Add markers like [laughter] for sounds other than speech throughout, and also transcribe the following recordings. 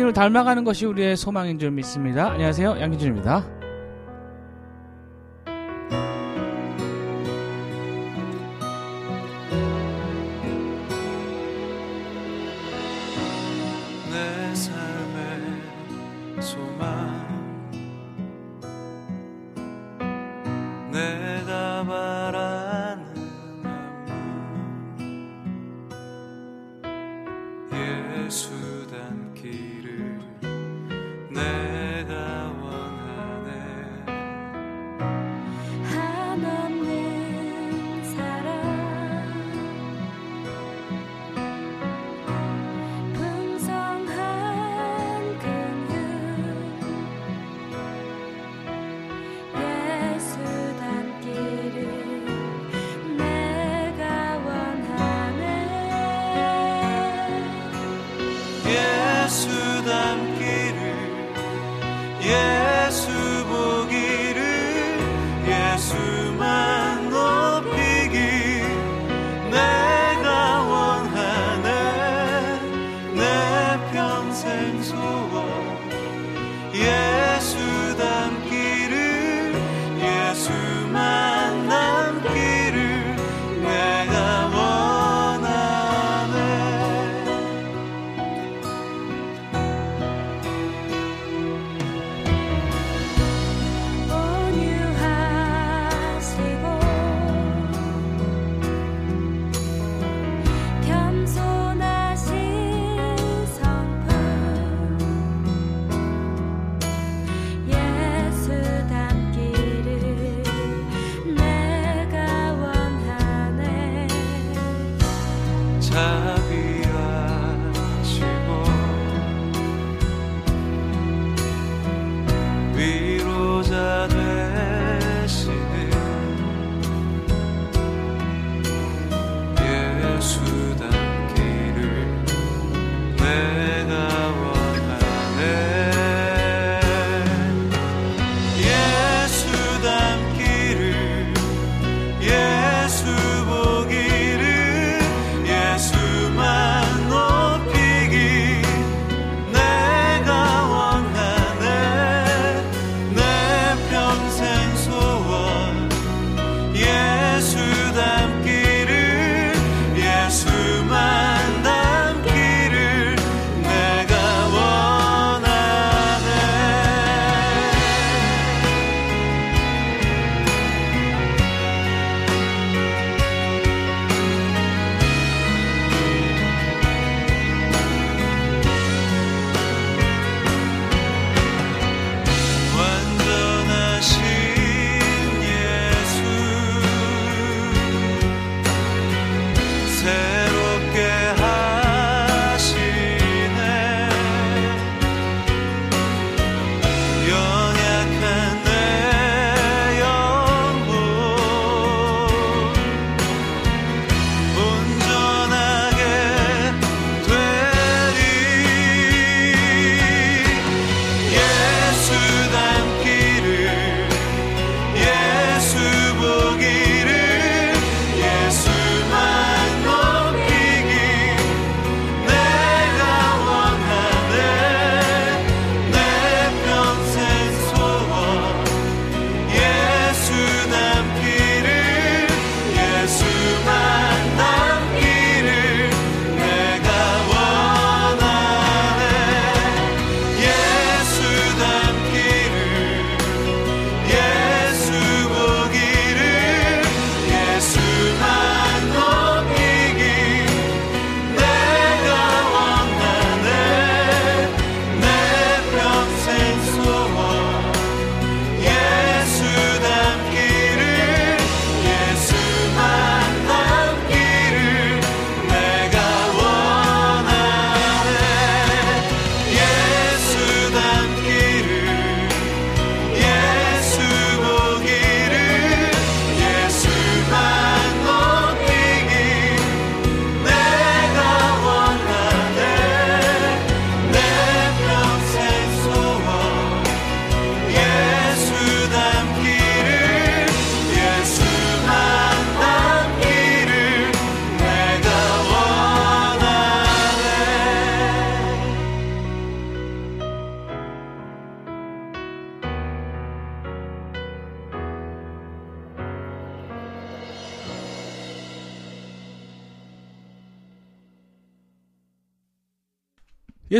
당신을 닮아가는 것이 우리의 소망인 줄 믿습니다. 안녕하세요. 양기준입니다.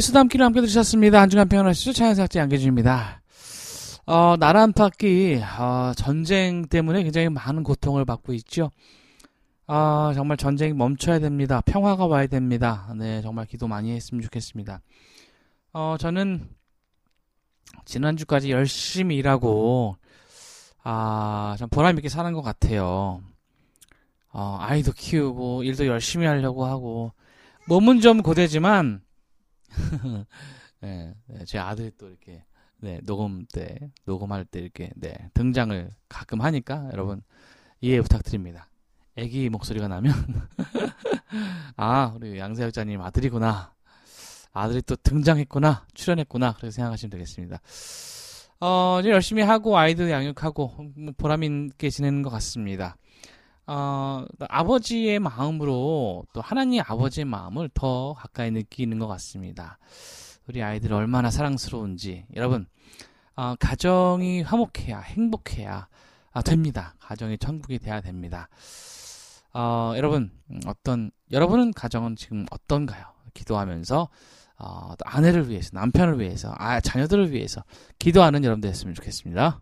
예수 담기를 함께 들으셨습니다. 한주간 평안하시죠? 차연삭제 양계주입니다. 어, 나라 안팎이 어, 전쟁 때문에 굉장히 많은 고통을 받고 있죠. 아, 정말 전쟁이 멈춰야 됩니다. 평화가 와야 됩니다. 네, 정말 기도 많이 했으면 좋겠습니다. 어, 저는 지난주까지 열심히 일하고, 아, 참 보람 있게 사는 것 같아요. 어, 아이도 키우고, 일도 열심히 하려고 하고, 몸은 좀 고되지만, [laughs] 네, 네, 제 아들이 또 이렇게, 네, 녹음 때, 녹음할 때 이렇게, 네, 등장을 가끔 하니까, 여러분, 이해 부탁드립니다. 애기 목소리가 나면, [laughs] 아, 우리 양세혁자님 아들이구나. 아들이 또 등장했구나, 출연했구나, 그렇게 생각하시면 되겠습니다. 어, 이제 열심히 하고, 아이들 양육하고, 뭐 보람 있게 지내는 것 같습니다. 어, 아버지의 마음으로 또 하나님 아버지의 마음을 더 가까이 느끼는 것 같습니다. 우리 아이들 얼마나 사랑스러운지 여러분 어, 가정이 화목해야 행복해야 아, 됩니다. 가정이 천국이 돼야 됩니다. 어, 여러분 어떤 여러분은 가정은 지금 어떤가요? 기도하면서 어, 아내를 위해서 남편을 위해서 아 자녀들을 위해서 기도하는 여러분들 했으면 좋겠습니다.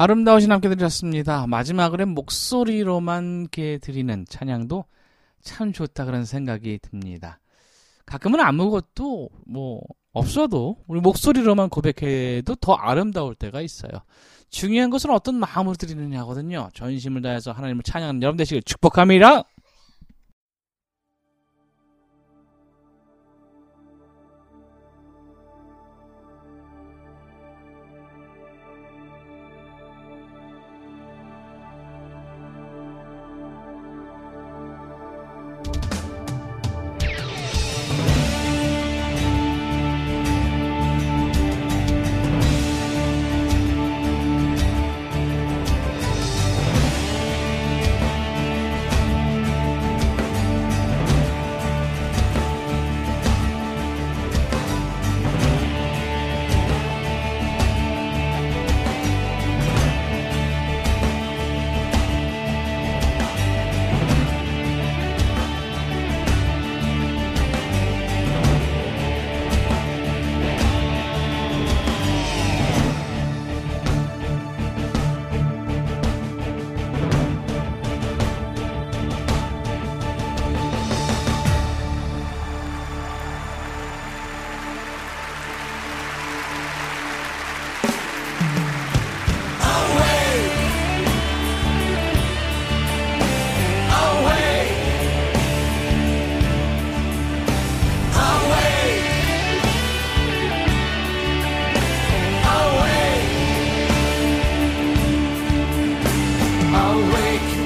아름다우신 함께 드렸습니다. 마지막으로 목소리로만 이렇게 드리는 찬양도 참 좋다 그런 생각이 듭니다. 가끔은 아무것도 뭐 없어도 우리 목소리로만 고백해도 더 아름다울 때가 있어요. 중요한 것은 어떤 마음으로 드리느냐거든요. 전심을 다해서 하나님을 찬양하는 여러분 되시길 축복합니다. awake.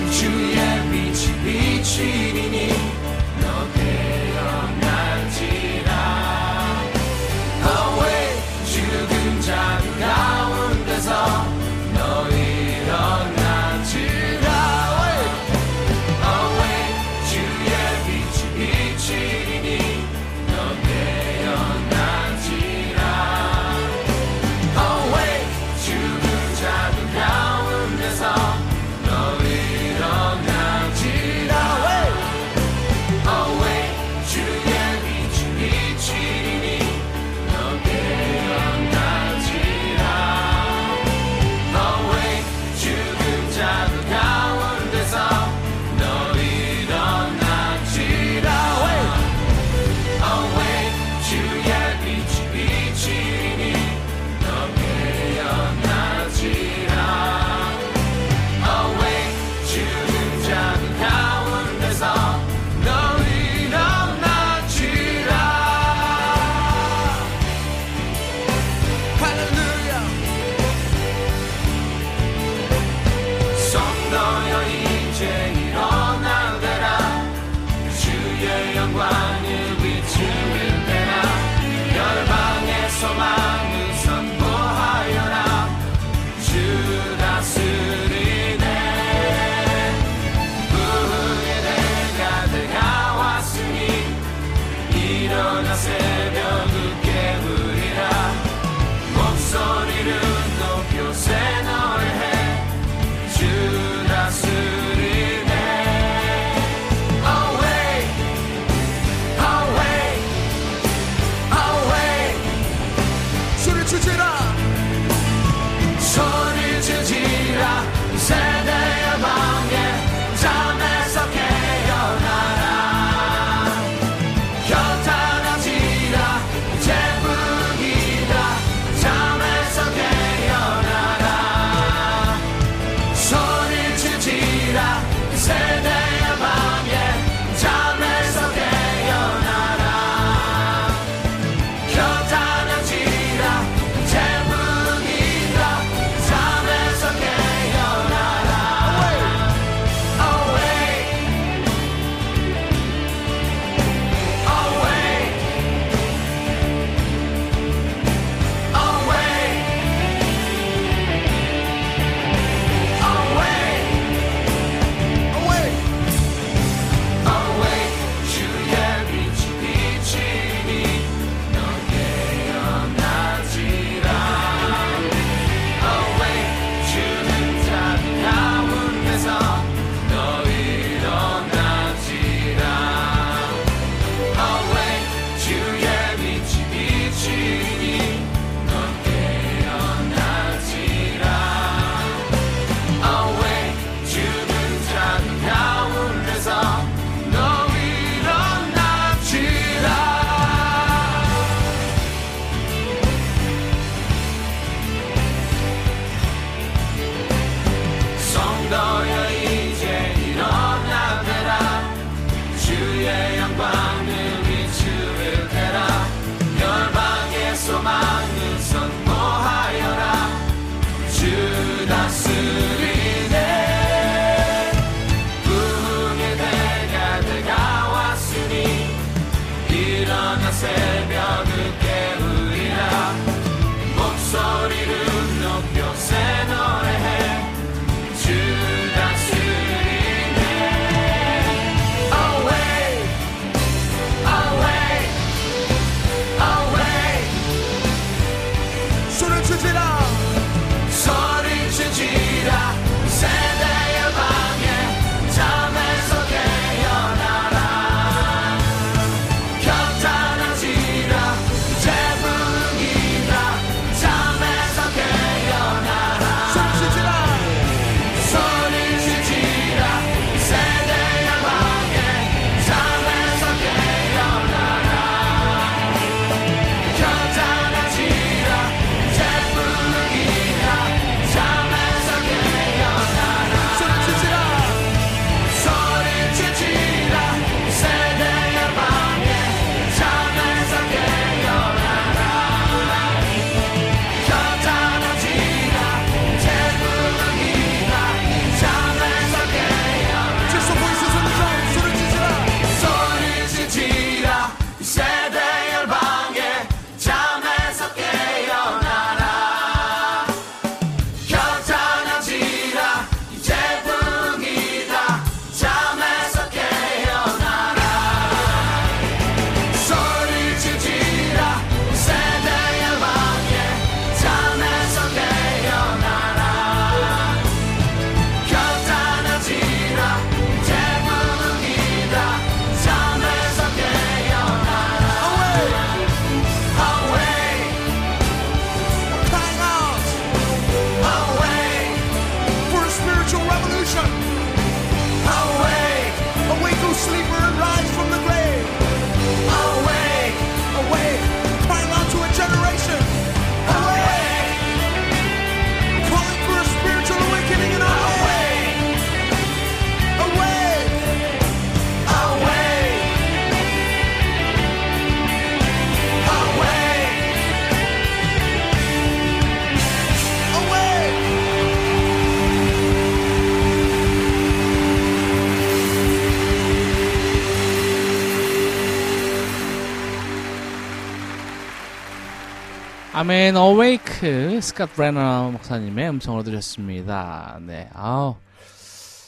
아멘 어웨이크 스캇 브레너 목사님의 음성으로 드렸습니다. 네, 아우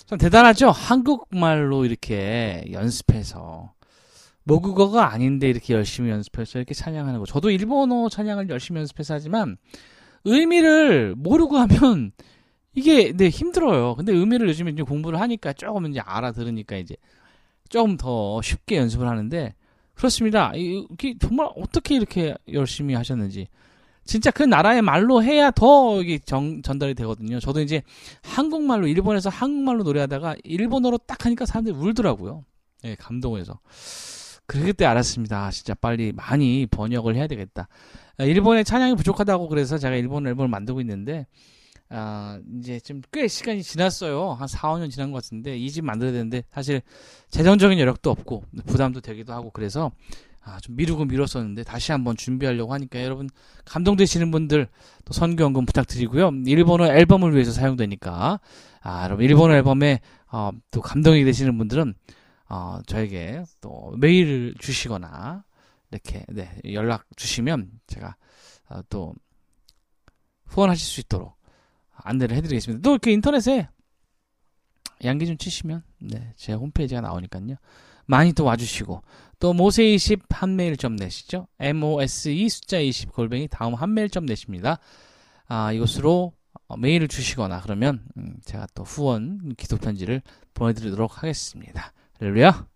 참 대단하죠. 한국말로 이렇게 연습해서 모국어가 아닌데 이렇게 열심히 연습해서 이렇게 찬양하는 거. 저도 일본어 찬양을 열심히 연습해서 하지만 의미를 모르고 하면 이게 네 힘들어요. 근데 의미를 요즘에 이제 공부를 하니까 조금 이제 알아들으니까 이제 조금 더 쉽게 연습을 하는데 그렇습니다. 이- 이게 정말 어떻게 이렇게 열심히 하셨는지. 진짜 그 나라의 말로 해야 더 이게 정, 전달이 되거든요. 저도 이제 한국말로 일본에서 한국말로 노래하다가 일본어로 딱 하니까 사람들이 울더라고요. 예, 감동해서. 그때 알았습니다. 아, 진짜 빨리 많이 번역을 해야 되겠다. 아, 일본의 찬양이 부족하다고 그래서 제가 일본 앨범을 만들고 있는데 아, 이제 좀 꽤 시간이 지났어요. 한 4, 5년 지난 것 같은데 이 집 만들어야 되는데 사실 재정적인 여력도 없고 부담도 되기도 하고 그래서 아, 좀 미루고 미뤘었는데 다시 한번 준비하려고 하니까 여러분 감동되시는 분들 또 선교연금 부탁드리고요. 일본어 앨범을 위해서 사용되니까 아, 여러분 일본어 앨범에 어, 또 감동이 되시는 분들은 어, 저에게 또 메일을 주시거나 이렇게 네, 연락 주시면 제가 어, 또 후원하실 수 있도록 안내를 해드리겠습니다. 또 이렇게 인터넷에 양기 좀 치시면 네, 제 홈페이지가 나오니까요. 많이 또 와주시고 또 모세20 한메일 점 내시죠. MOSE 숫자 20 골뱅이 다음 한메일 점 내십니다. 아, 이곳으로 어, 메일을 주시거나 그러면 음, 제가 또 후원 기도 편지를 보내드리도록 하겠습니다. 할렐루야.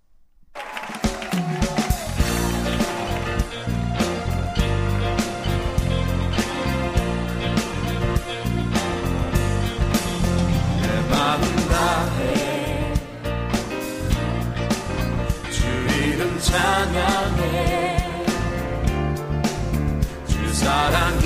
찬양해. 주 사랑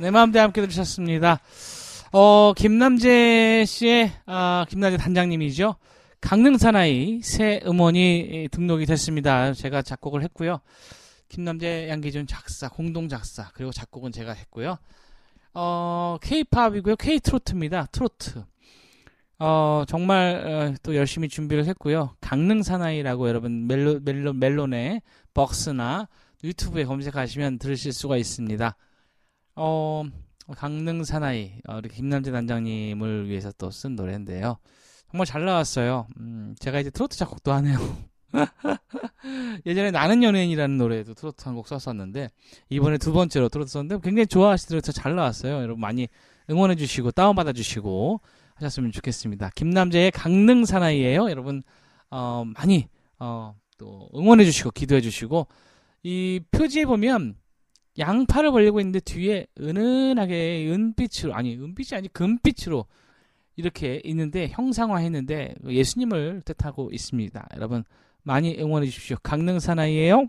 내 마음대로 함께 들으셨습니다. 어, 김남재 씨의, 아, 김남재 단장님이죠. 강릉 사나이 새 음원이 등록이 됐습니다. 제가 작곡을 했고요. 김남재 양기준 작사, 공동 작사, 그리고 작곡은 제가 했고요. 어, K-팝이고요. K-트로트입니다. 트로트. 어, 정말 어, 또 열심히 준비를 했고요. 강릉 사나이라고 여러분 멜로, 멜로, 멜론의 벅스나 유튜브에 검색하시면 들으실 수가 있습니다. 어, 강릉 사나이 어, 우리 김남재 단장님을 위해서 또 쓴 노래인데요. 정말 잘 나왔어요. 음, 제가 이제 트로트 작곡도 하네요. [laughs] 예전에 나는 연예인이라는 노래도 트로트 한 곡 썼었는데 이번에 두 번째로 트로트 썼는데 굉장히 좋아하시더라고요. 잘 나왔어요. 여러분 많이 응원해 주시고 다운 받아 주시고 하셨으면 좋겠습니다. 김남재의 강릉 사나이예요. 여러분 어, 많이 어, 또 응원해 주시고 기도해 주시고 이 표지에 보면 양팔을 벌리고 있는데 뒤에 은은하게 은빛으로 아니 은빛이 아니 금빛으로 이렇게 있는데 형상화했는데 예수님을 뜻하고 있습니다. 여러분 많이 응원해 주십시오. 강릉 사나이예요.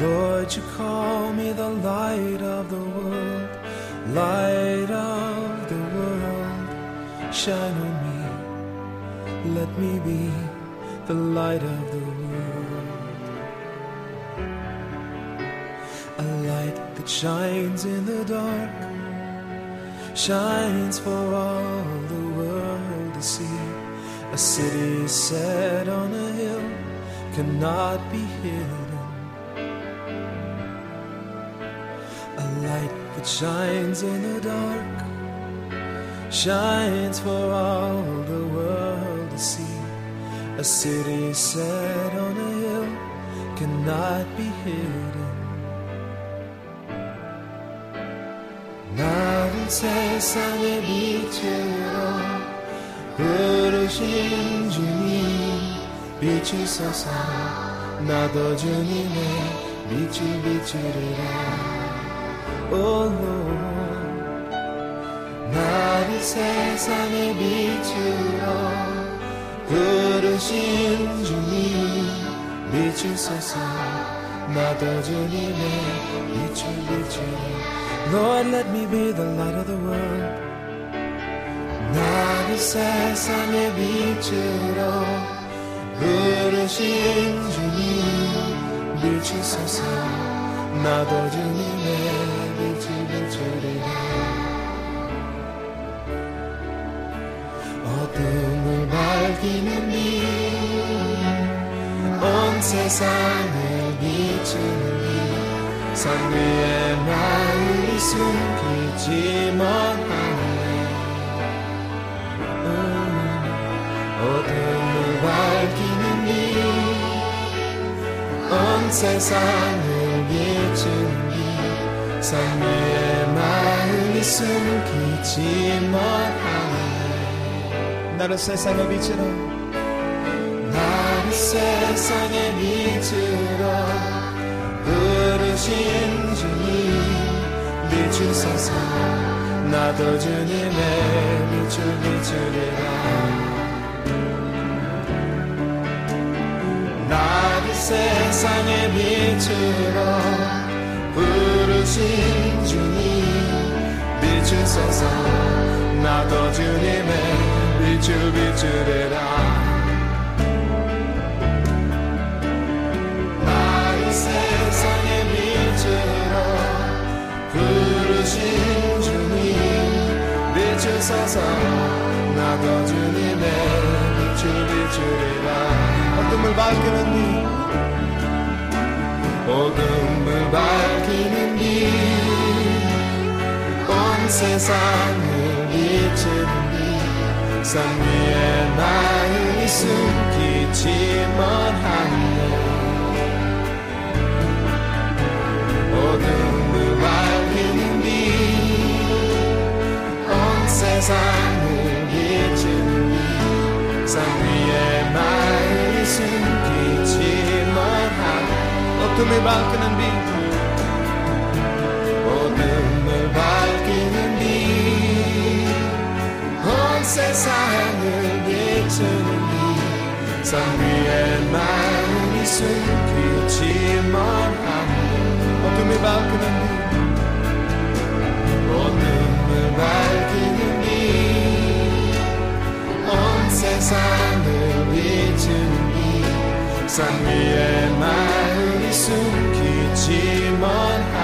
Lord, you call me the light of the world, light of the world. Shine on me, let me be the light of the world. A light that shines in the dark, shines for all the world to see. A city set on a hill cannot be hidden. that shines in the dark shines for all the world to see. A city set on a hill cannot be hidden. 나를 세상의 빛으로 부르신 주님 비추소서 나도 주님의 빛을 비추리라 나를 세상의 빛으로 부르신 주님 비추소서. 나도 주님의 빛을 비추리 Lord let me be the light of the world. 나를 세상의 빛으로 부르신 주님 비추소서. 나도 주님의 비추리라 어둠을 밝히는 빛온 세상을 비추는 빛산 위에 마음이 숨기지 못하네. 어둠을 밝히는 빛온 세상을 비추는 위에 마음이 숨기지 못하네 나를 세상의 빛으로 나를 세상의 빛으로 부르신 주님 비추소서 나도 주님의 빛을 비추리라. 나를 세상의 빛으로 부르신 주님 비추소서 나도 주님의 빛을 비추리라. 나를 세상의 빛으로 부르신 주님 비추소서 나도 주님의 빛을 비추리라. 어둠을 밝히는 빛 어둠 세상을 비추는 빛산 위에 나의 숨기지만 하네. 어둠을 밝히는 빛온 세상을 비추는 빛산 위에 나의 숨기지만 하네. 어둠을 밝히는 빛 세상을 비추는 빛산 위에 나의 숨기지만 하네 어둠을 밝히는 빛 어둠을 밝히는 빛온 세상을 비추는 빛산 위에 나의 숨기지만 하네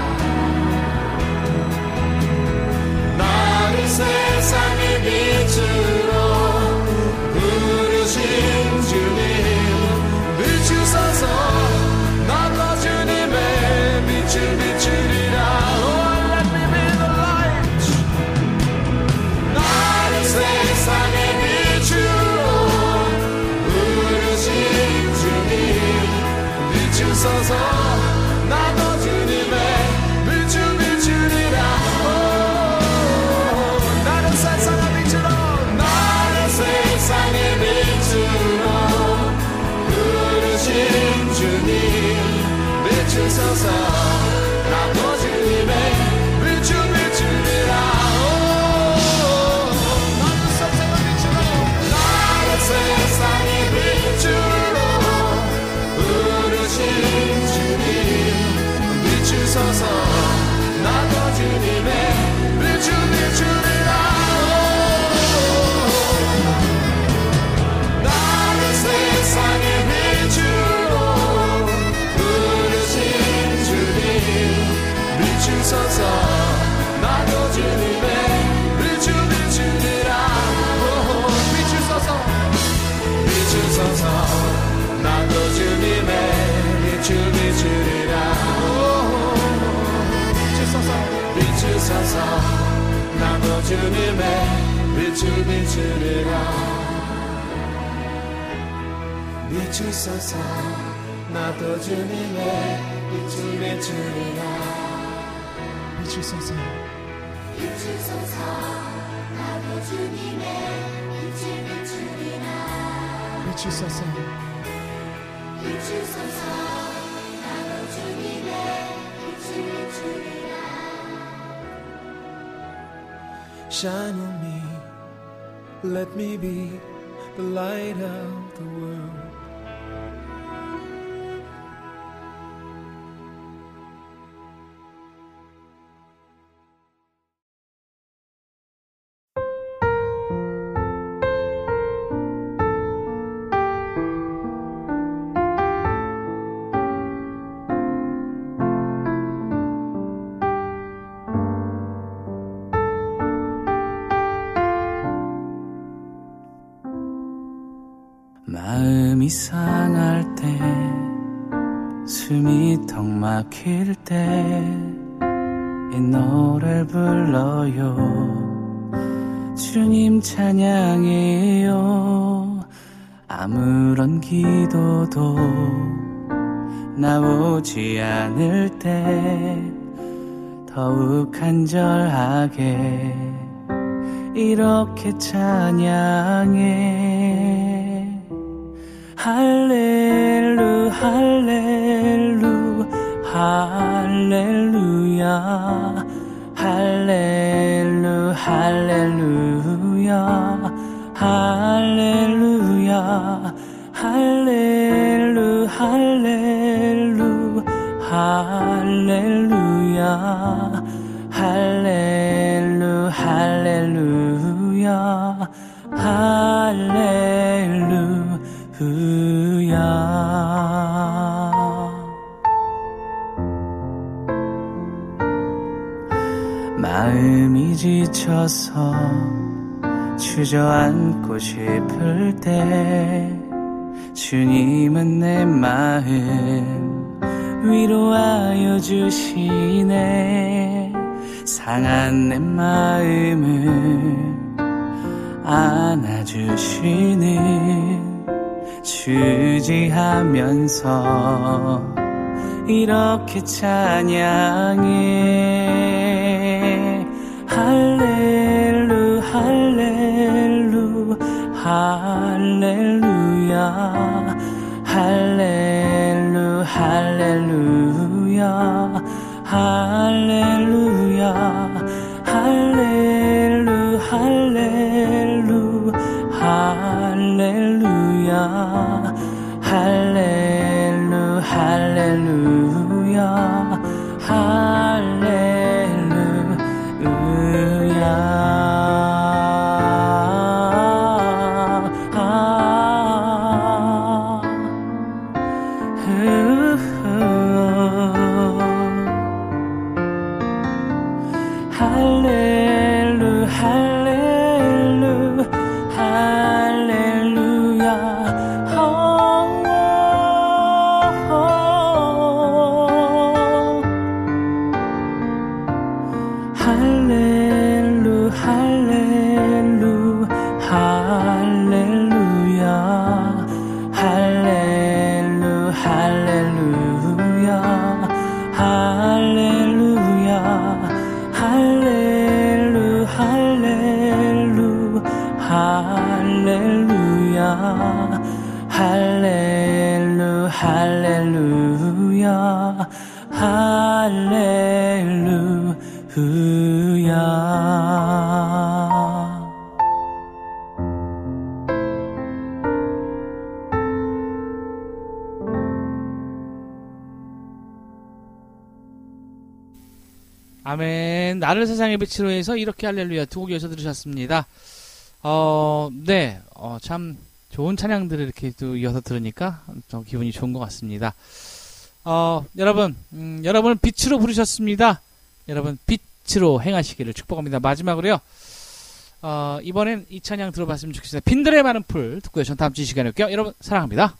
세 주님의 빛을 비추리라. 비추소서 나도 주님의 빛을 비추리라. 비추소서. 비추소서 나도 주님의 빛을 비추리라. 비추소서. 비추소서 나도 주님의 빛을 비추리라 Shine on me, let me be the light of the world. 막힐 때 이 노래를 불러요. 주님 찬양해요. 아무런 기도도 나오지 않을 때 더욱 간절하게 이렇게 찬양해. 할렐루 할렐루 할렐루야 할렐루 할렐루야 할렐루야 할렐루 할렐루 할렐루야 할렐루 할렐루야 할렐루야 지쳐서 주저앉고 싶을 때 주님은 내 마음 위로하여 주시네. 상한 내 마음을 안아주시는 주지하면서 이렇게 찬양해 할렐루 할렐루 할렐루야. 할렐루 할렐루야. 할렐루야. 할렐루 할렐루. 할렐루야. 할렐루 할렐루야. 할렐루야 할 나를 세상의 빛으로 해서 이렇게 할렐루야 두 곡 이어서 들으셨습니다. 어, 네. 어, 참 좋은 찬양들을 이렇게 또 이어서 들으니까 좀 기분이 좋은 것 같습니다. 어, 여러분, 음, 여러분은 빛으로 부르셨습니다. 여러분, 빛으로 행하시기를 축복합니다. 마지막으로요. 어, 이번엔 이 찬양 들어봤으면 좋겠습니다. 빈들의 많은 풀 듣고요. 전 다음 주 이 시간에 올게요. 여러분, 사랑합니다.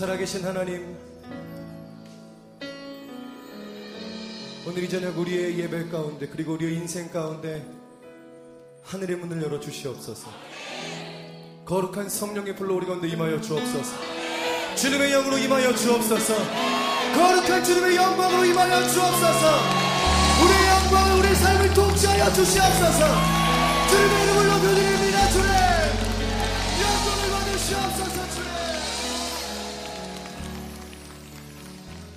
살아계신 하나님, 오늘 이 저녁 우리의 예배 가운데 그리고 우리의 인생 가운데 하늘의 문을 열어 주시옵소서. 거룩한 성령의 불로 우리 가운데 임하여 주옵소서. 주님의 영으로 임하여 주옵소서. 거룩한 주님의 영광으로 임하여 주옵소서. 우리의 영광을 우리의 삶을 통치하여 주시옵소서. 주님의 이름을